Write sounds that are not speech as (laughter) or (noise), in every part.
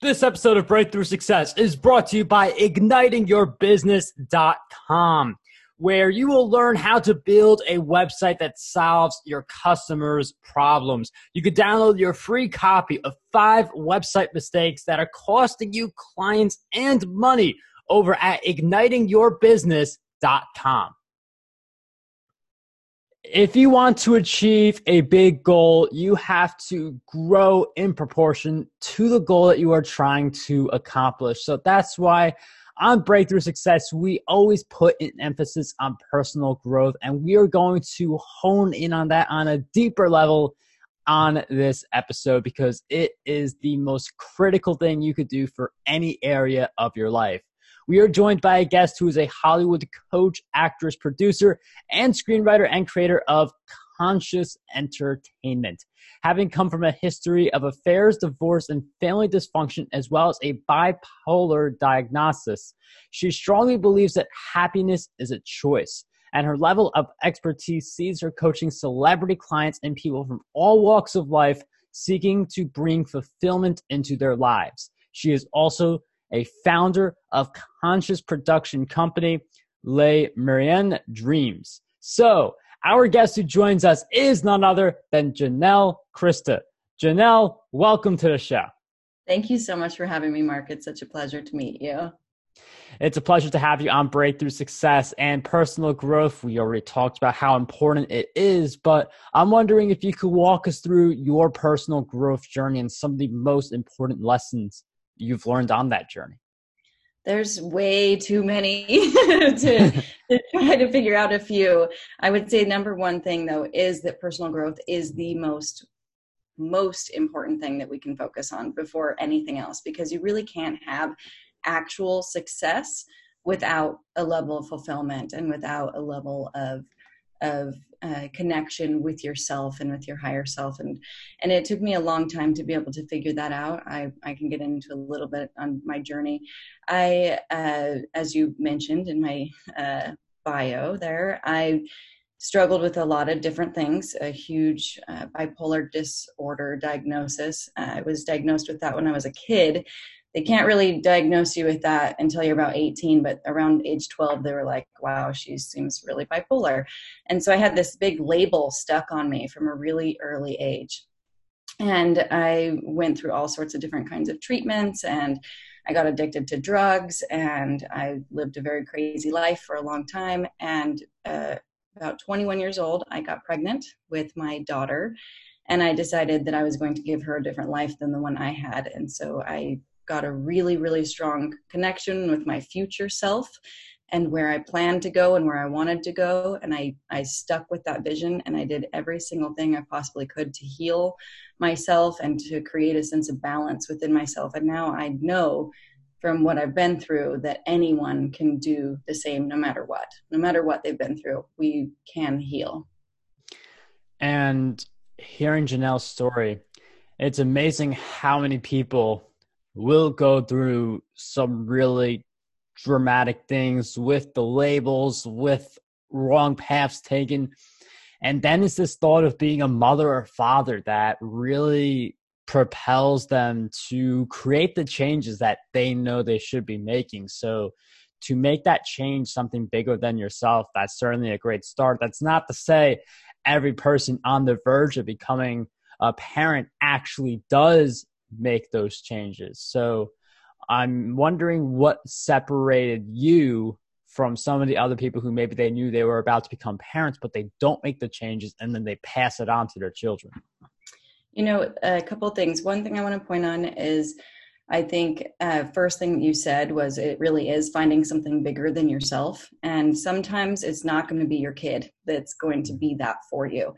This episode of Breakthrough Success is brought to you by ignitingyourbusiness.com, where you will learn how to build a website that solves your customers' problems. You can download your free copy of five website mistakes that are costing you clients and money over at ignitingyourbusiness.com if you want to achieve a big goal, you have to grow in proportion to the goal that you are trying to accomplish. So that's why on Breakthrough Success, we always put an emphasis on personal growth, and we are going to hone in on that on a deeper level on this episode because it is the most critical thing you could do for any area of your life. We are joined by a guest who is a Hollywood coach, actress, producer, and screenwriter and creator of Conscious Entertainment. Having come from a history of affairs, divorce, and family dysfunction, as well as a bipolar diagnosis, she strongly believes that happiness is a choice and her level of expertise sees her coaching celebrity clients and people from all walks of life seeking to bring fulfillment into their lives. She is also a founder of conscious production company, Le Marianne Dreams. So, our guest who joins us is none other than Janelle Christa. Janelle, welcome to the show. Thank you so much for having me, Mark. It's such a pleasure to meet you. It's a pleasure to have you on Breakthrough Success and Personal Growth. We already talked about how important it is, but I'm wondering if you could walk us through your personal growth journey and some of the most important lessons you've learned on that journey? There's way too many (laughs) to, to try to figure out a few. I would say number one thing though is that personal growth is the most most important thing that we can focus on before anything else because you really can't have actual success without a level of fulfillment and without a level of of uh, connection with yourself and with your higher self. And and it took me a long time to be able to figure that out. I i can get into a little bit on my journey. I uh, as you mentioned in my uh, bio there i struggled with a lot of different things a huge uh, bipolar disorder diagnosis. I was diagnosed with that when i was a kid they can't really diagnose you with that until you're about 18 but around age 12 they were like wow she seems really bipolar. And so i had this big label stuck on me from a really early age. And i went through all sorts of different kinds of treatments and i got addicted to drugs and i lived a very crazy life for a long time. And uh, about 21 years old i got pregnant with my daughter and i decided that i was going to give her a different life than the one i had. And so i got a really, really strong connection with my future self and where I planned to go and where I wanted to go. And I, I stuck with that vision and I did every single thing I possibly could to heal myself and to create a sense of balance within myself. And now I know from what I've been through that anyone can do the same no matter what. No matter what they've been through, we can heal. And hearing Janelle's story, it's amazing how many people will go through some really dramatic things with the labels, with wrong paths taken. And then it's this thought of being a mother or father that really propels them to create the changes that they know they should be making. So to make that change something bigger than yourself, that's certainly a great start. That's not to say every person on the verge of becoming a parent actually does make those changes. So I'm wondering what separated you from some of the other people who maybe they knew they were about to become parents, but they don't make the changes and then they pass it on to their children. You know, a couple things. One thing I want to point on is I think uh, first thing you said was it really is finding something bigger than yourself, and sometimes it's not going to be your kid that's going to be that for you.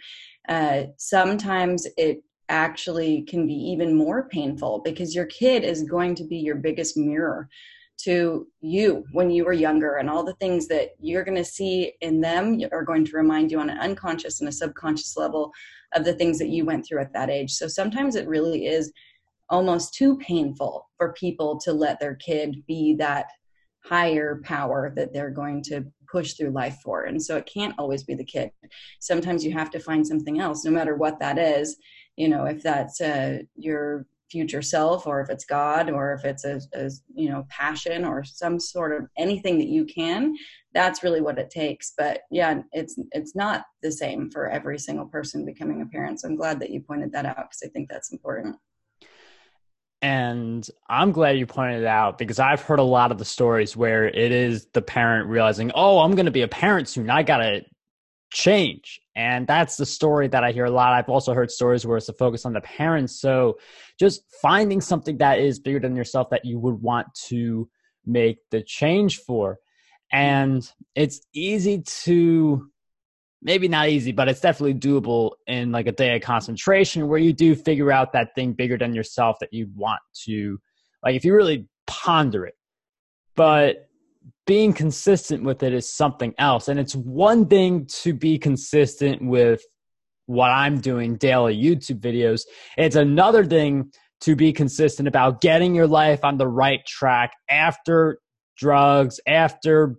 Uh, sometimes it actually can be even more painful because your kid is going to be your biggest mirror to you when you were younger and all the things that you're going to see in them are going to remind you on an unconscious and a subconscious level of the things that you went through at that age. So sometimes it really is almost too painful for people to let their kid be that higher power that they're going to push through life for and so it can't always be the kid. Sometimes you have to find something else no matter what that is you know if that's uh, your future self or if it's god or if it's a, a, you know passion or some sort of anything that you can that's really what it takes. But yeah it's it's not the same for every single person becoming a parent so i'm glad that you pointed that out because i think that's important and I'm glad you pointed it out because I've heard a lot of the stories where it is the parent realizing, oh, I'm going to be a parent soon. I got to change. And that's the story that I hear a lot. I've also heard stories where it's a focus on the parents. So just finding something that is bigger than yourself that you would want to make the change for. And it's easy to maybe not easy, but it's definitely doable in like a day of concentration where you do figure out that thing bigger than yourself that you want to like if you really ponder it. But being consistent with it is something else. And it's one thing to be consistent with what I'm doing daily YouTube videos. It's another thing to be consistent about getting your life on the right track after drugs, after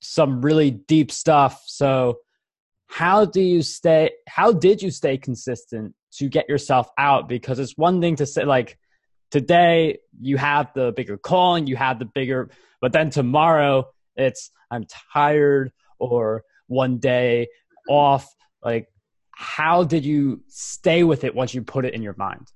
some really deep stuff. So, how do you stay? How did you stay consistent to get yourself out? Because it's one thing to say, like, today you have the bigger call and you have the bigger but then tomorrow it's I'm tired or one day off. Like, how did you stay with it once you put it in your mind?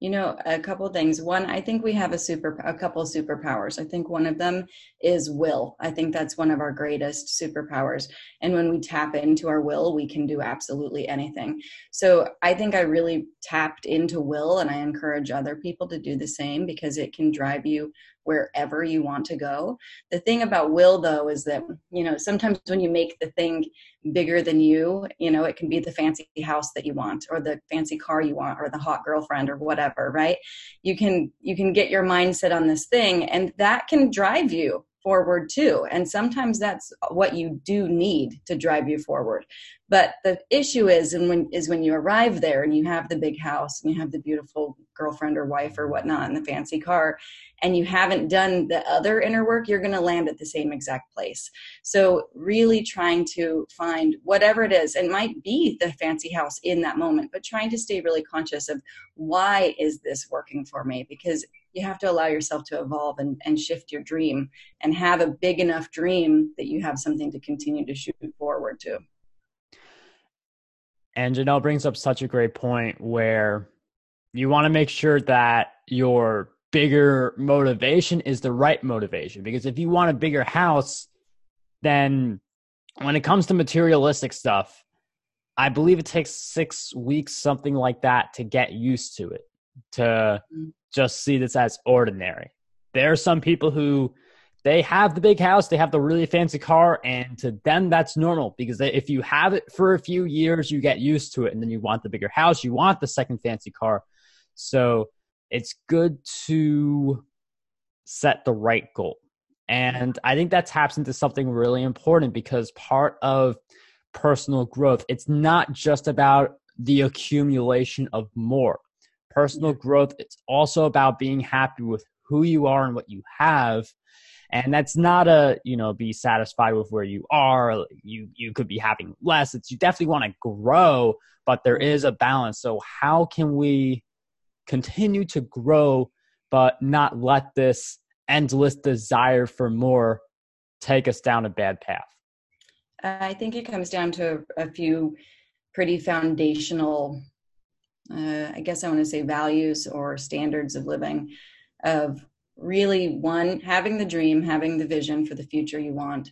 You know, a couple things. One, I think we have a super, a couple superpowers. I think one of them is will. I think that's one of our greatest superpowers. And when we tap into our will, we can do absolutely anything. So I think I really tapped into will, and I encourage other people to do the same because it can drive you wherever you want to go. The thing about will, though, is that, you know, sometimes when you make the thing bigger than you, you know, it can be the fancy house that you want or the fancy car you want or the hot girlfriend or whatever, right? You can, you can get your mindset on this thing and that can drive you forward too. And sometimes that's what you do need to drive you forward. But the issue is, and when is when you arrive there and you have the big house and you have the beautiful girlfriend or wife or whatnot in the fancy car, and you haven't done the other inner work, you're going to land at the same exact place. So really trying to find whatever it is, and might be the fancy house in that moment, but trying to stay really conscious of why is this working for me? Because you have to allow yourself to evolve and, and shift your dream and have a big enough dream that you have something to continue to shoot forward to. And Janelle brings up such a great point where you want to make sure that your bigger motivation is the right motivation. Because if you want a bigger house, then when it comes to materialistic stuff, I believe it takes six weeks, something like that, to get used to it, to mm-hmm. just see this as ordinary. There are some people who they have the big house, they have the really fancy car, and to them that's normal because if you have it for a few years, you get used to it, and then you want the bigger house, you want the second fancy car. So it's good to set the right goal. And I think that taps into something really important because part of personal growth, it's not just about the accumulation of more. Personal growth, it's also about being happy with who you are and what you have. And that's not a you know be satisfied with where you are. You you could be having less. It's you definitely want to grow but there is a balance. So how can we continue to grow but not let this endless desire for more take us down a bad path? I think it comes down to a few pretty foundational uh, i guess i want to say values or standards of living of really one having the dream having the vision for the future you want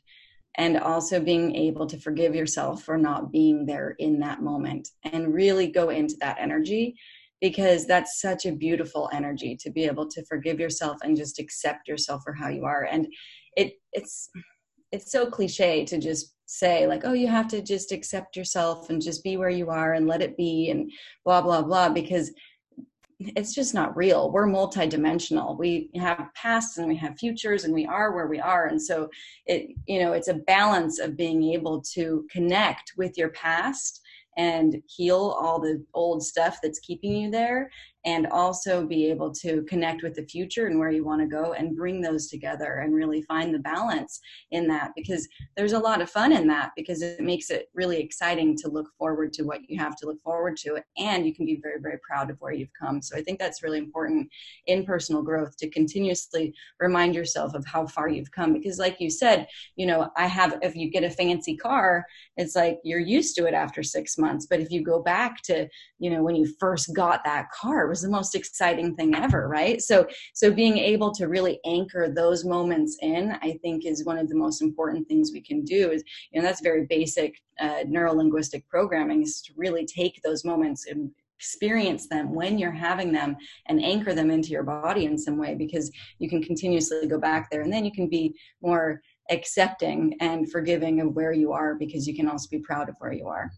and also being able to forgive yourself for not being there in that moment and really go into that energy because that's such a beautiful energy to be able to forgive yourself and just accept yourself for how you are. And it it's it's so cliche to just say like oh you have to just accept yourself and just be where you are and let it be and blah blah blah because it's just not real. We're multidimensional. We have pasts and we have futures and we are where we are. And so it, you know, it's a balance of being able to connect with your past and heal all the old stuff that's keeping you there and also be able to connect with the future and where you want to go and bring those together and really find the balance in that because there's a lot of fun in that because it makes it really exciting to look forward to what you have to look forward to and you can be very very proud of where you've come. So i think that's really important in personal growth to continuously remind yourself of how far you've come because like you said you know i have if you get a fancy car it's like you're used to it after 6 months but if you go back to you know when you first got that car was the most exciting thing ever right? So so being able to really anchor those moments in i think is one of the most important things we can do is you know that's very basic uh, neuro linguistic programming is to really take those moments and experience them when you're having them and anchor them into your body in some way because you can continuously go back there and then you can be more accepting and forgiving of where you are because you can also be proud of where you are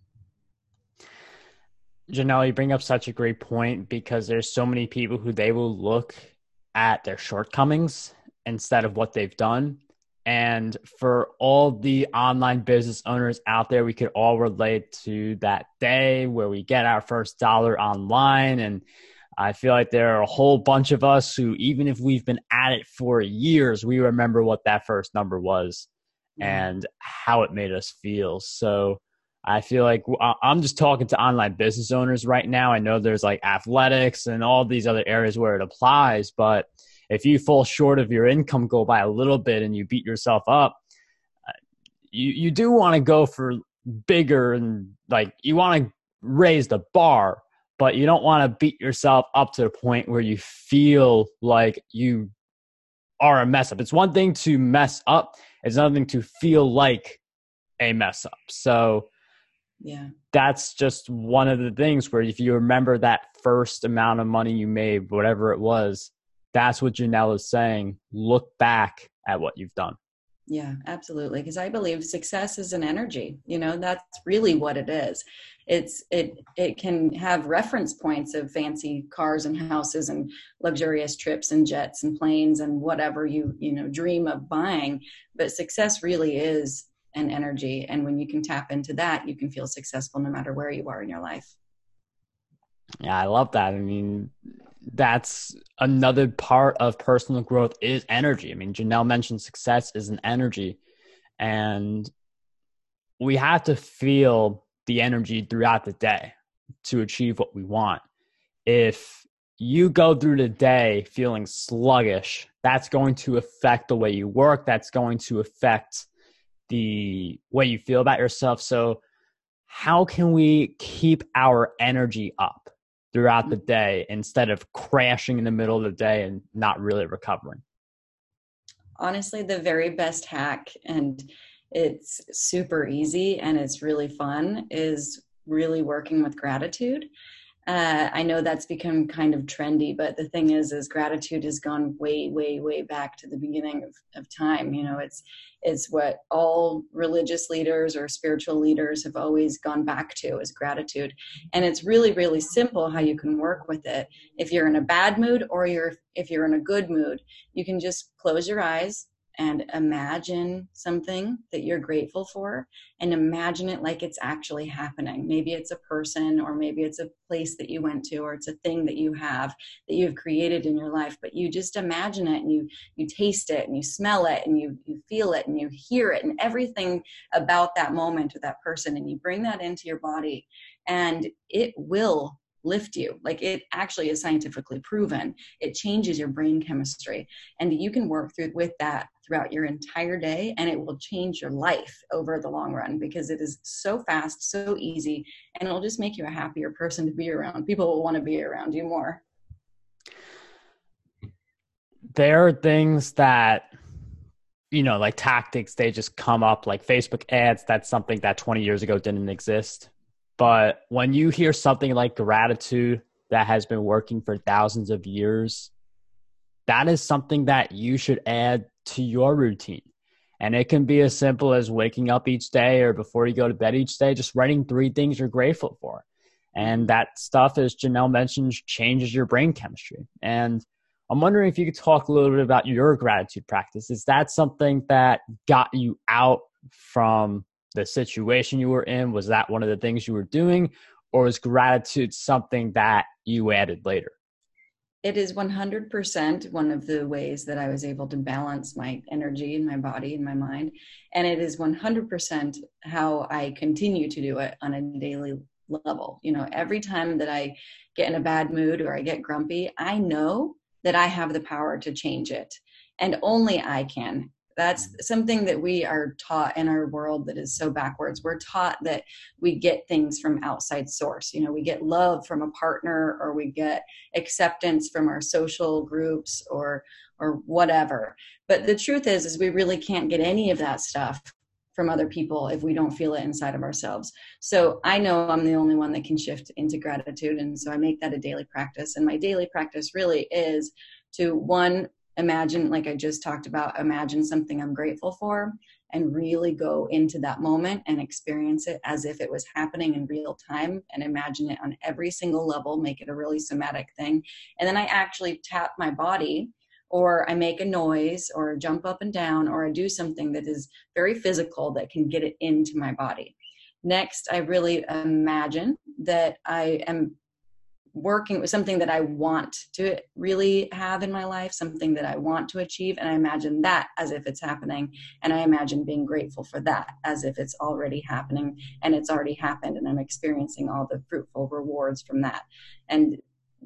Janelle, you bring up such a great point because there's so many people who they will look at their shortcomings instead of what they've done. And for all the online business owners out there, we could all relate to that day where we get our first dollar online. And I feel like there are a whole bunch of us who, even if we've been at it for years, we remember what that first number was mm-hmm. and how it made us feel. So, I feel like I'm just talking to online business owners right now. I know there's like athletics and all these other areas where it applies, but if you fall short of your income goal by a little bit and you beat yourself up, uh, you you do want to go for bigger and like you want to raise the bar, but you don't want to beat yourself up to the point where you feel like you are a mess up. It's one thing to mess up, it's another thing to feel like a mess up. So yeah. That's just one of the things where if you remember that first amount of money you made whatever it was that's what janelle is saying. Look back at what you've done. Yeah absolutely. Because i believe success is an energy you know that's really what it is. It's it it can have reference points of fancy cars and houses and luxurious trips and jets and planes and whatever you you know dream of buying but success really is and energy. And when you can tap into that, you can feel successful no matter where you are in your life. Yeah, I love that. I mean, that's another part of personal growth is energy. I mean, Janelle mentioned success is an energy, and we have to feel the energy throughout the day to achieve what we want. If you go through the day feeling sluggish, that's going to affect the way you work. That's going to affect the way you feel about yourself. So, how can we keep our energy up throughout the day instead of crashing in the middle of the day and not really recovering? Honestly, the very best hack, and it's super easy and it's really fun, is really working with gratitude. Uh, I know that's become kind of trendy, but the thing is, is gratitude has gone way, way, way back to the beginning of, of time. You know, it's it's what all religious leaders or spiritual leaders have always gone back to is gratitude, and it's really, really simple how you can work with it. If you're in a bad mood or you're if you're in a good mood, you can just close your eyes and imagine something that you're grateful for and imagine it like it's actually happening. Maybe it's a person, or maybe it's a place that you went to, or it's a thing that you have that you've created in your life, but you just imagine it and you you taste it and you smell it and you you feel it and you hear it and everything about that moment or that person and you bring that into your body and it will lift you. Like it actually is scientifically proven. It changes your brain chemistry. And you can work through with that throughout your entire day and it will change your life over the long run because it is so fast, so easy, and it'll just make you a happier person to be around. People will want to be around you more. There are things that you know, like tactics, they just come up like Facebook ads. That's something that 20 years ago didn't exist. But when you hear something like gratitude that has been working for thousands of years, that is something that you should add to your routine. And it can be as simple as waking up each day or before you go to bed each day, just writing three things you're grateful for. And that stuff, as Janelle mentioned, changes your brain chemistry. And I'm wondering if you could talk a little bit about your gratitude practice. Is that something that got you out from the situation you were in? Was that one of the things you were doing? Or was gratitude something that you added later? it is 100% one of the ways that I was able to balance my energy and my body and my mind. And it is 100% how I continue to do it on a daily level. You know, every time that I get in a bad mood or I get grumpy, I know that I have the power to change it. And only I can that's mm-hmm. something that we are taught in our world that is so backwards. We're taught that we get things from outside source. You know we get love from a partner or we get acceptance from our social groups or or whatever. But the truth is is we really can't get any of that stuff from other people if we don't feel it inside of ourselves. So i know i'm the only one that can shift into gratitude and so i make that a daily practice. And my daily practice really is to one imagine, like I just talked about, imagine something I'm grateful for and really go into that moment and experience it as if it was happening in real time and imagine it on every single level, make it a really somatic thing. And then I actually tap my body or I make a noise or jump up and down or I do something that is very physical that can get it into my body. Next, I really imagine that I am working with something that I want to really have in my life, something that I want to achieve. And I imagine that as if it's happening. And I imagine being grateful for that as if it's already happening and it's already happened. And I'm experiencing all the fruitful rewards from that. And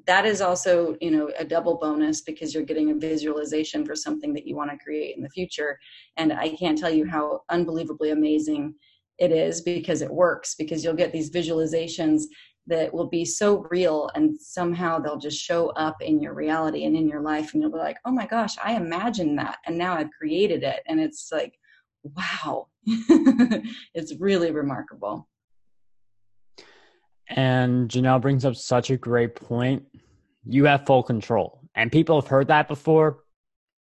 that is also, you know, a double bonus because you're getting a visualization for something that you want to create in the future. And I can't tell you how unbelievably amazing it is because it works because you'll get these visualizations that will be so real and somehow they'll just show up in your reality and in your life and you'll be like oh my gosh i imagined that and now i've created it. And it's like wow. (laughs) It's really remarkable. And janelle brings up such a great point. You have full control. And people have heard that before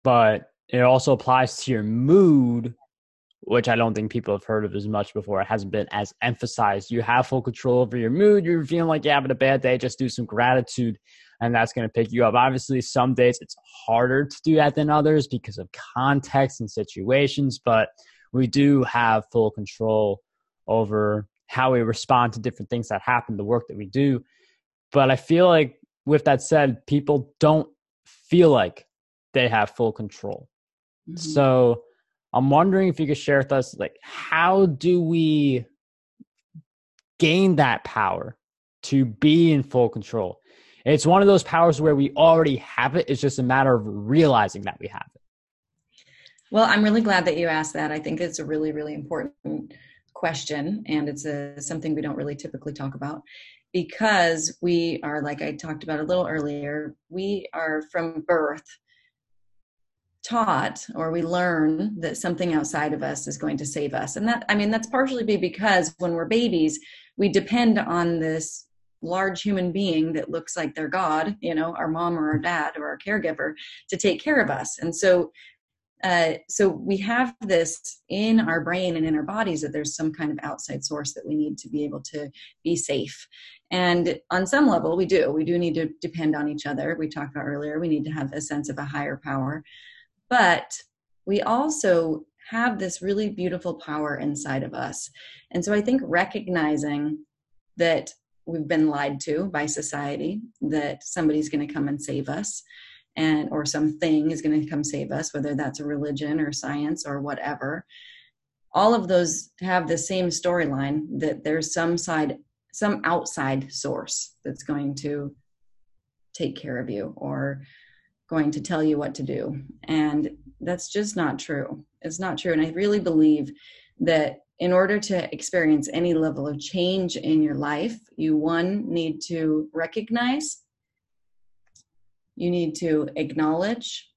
but it also applies to your mood which I don't think people have heard of as much before. It hasn't been as emphasized. You have full control over your mood. You're feeling like you're having a bad day, just do some gratitude, and that's going to pick you up. Obviously, some days it's harder to do that than others because of context and situations, but we do have full control over how we respond to different things that happen, the work that we do. But I feel like, with that said, people don't feel like they have full control. Mm-hmm. So, I'm wondering if you could share with us, like, how do we gain that power to be in full control? It's one of those powers where we already have it. It's just a matter of realizing that we have it. Well, I'm really glad that you asked that. I think it's a really, really important question, and it's a, something we don't really typically talk about because we are, like I talked about a little earlier, we are from birth taught or we learn that something outside of us is going to save us. And that i mean that's partially be because when we're babies we depend on this large human being that looks like their god you know our mom or our dad or our caregiver to take care of us. And so uh, so we have this in our brain and in our bodies that there's some kind of outside source that we need to be able to be safe. And on some level we do. We do need to depend on each other. We talked about earlier we need to have a sense of a higher power but we also have this really beautiful power inside of us. And so I think recognizing that we've been lied to by society, that somebody's going to come and save us and or something is going to come save us whether that's a religion or science or whatever all of those have the same storyline that there's some side some outside source that's going to take care of you or going to tell you what to do. And that's just not true. It's not true. And I really believe that in order to experience any level of change in your life, you one need to recognize, you need to acknowledge,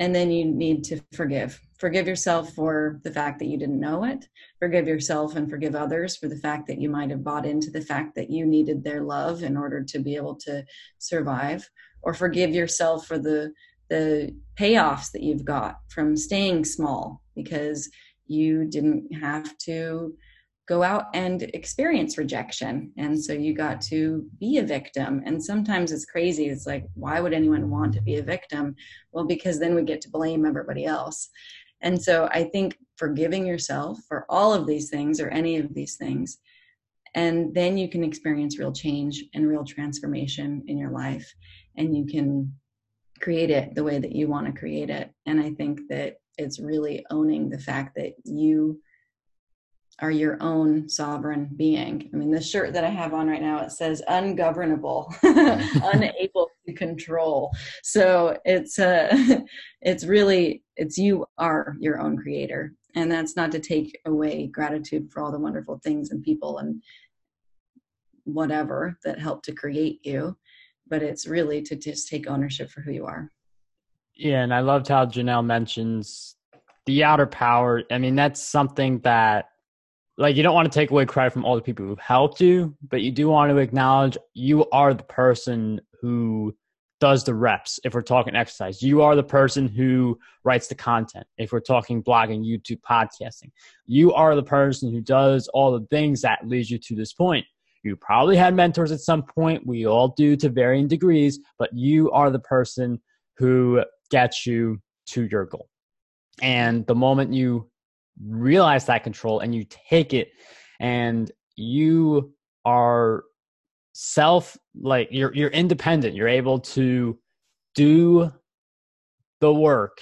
and then you need to forgive. Forgive yourself for the fact that you didn't know it. Forgive yourself and forgive others for the fact that you might have bought into the fact that you needed their love in order to be able to survive or forgive yourself for the the payoffs that you've got from staying small because you didn't have to go out and experience rejection. And so you got to be a victim. And sometimes it's crazy. It's like why would anyone want to be a victim? Well because then we get to blame everybody else. And so i think forgiving yourself for all of these things or any of these things and then you can experience real change and real transformation in your life and you can create it the way that you want to create it. And I think that it's really owning the fact that you are your own sovereign being. I mean, the shirt that I have on right now it says ungovernable, (laughs) unable to control. So it's uh (laughs) it's really it's you are your own creator. And that's not to take away gratitude for all the wonderful things and people and whatever that helped to create you, but it's really to just take ownership for who you are. Yeah, and I loved how Janelle mentions the outer power. I mean, that's something that like you don't want to take away credit from all the people who've helped you, but you do want to acknowledge you are the person who does the reps. If we're talking exercise, you are the person who writes the content. If we're talking blogging, YouTube, podcasting, you are the person who does all the things that leads you to this point. You probably had mentors at some point. We all do to varying degrees, but you are the person who gets you to your goal. And the moment you realize that control and you take it and you are self like you're you're independent you're able to do the work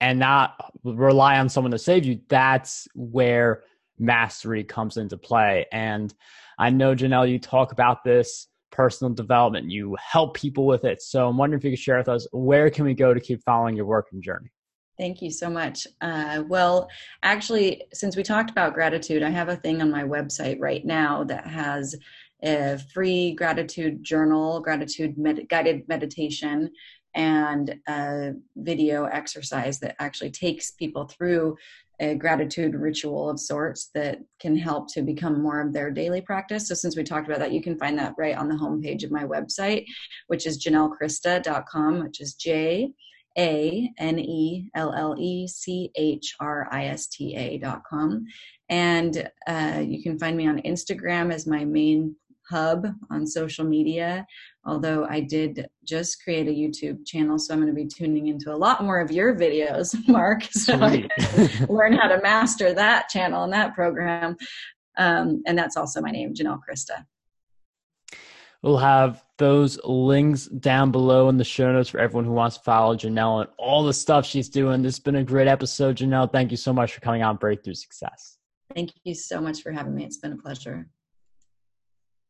and not rely on someone to save you that's where mastery comes into play and i know janelle you talk about this personal development. You help people with it. So i'm wondering if you could share with us where can we go to keep following your work and journey? Thank you so much. Uh, well, actually, since we talked about gratitude, I have a thing on my website right now that has a free gratitude journal, gratitude med- guided meditation, and a video exercise that actually takes people through a gratitude ritual of sorts that can help to become more of their daily practice. So, since we talked about that, you can find that right on the homepage of my website, which is janellechrista.com, which is J a N E L L E C H R I S T A dot com. And uh, you can find me on Instagram as my main hub on social media. Although I did just create a YouTube channel, so I'm going to be tuning into a lot more of your videos, (laughs) Mark, so Sweet. I can learn how to master that channel and that program. Um, and that's also my name, Janelle Christa. We'll have those links down below in the show notes for everyone who wants to follow Janelle and all the stuff she's doing. This has been a great episode, Janelle. Thank you so much for coming on Breakthrough Success. Thank you so much for having me. It's been a pleasure.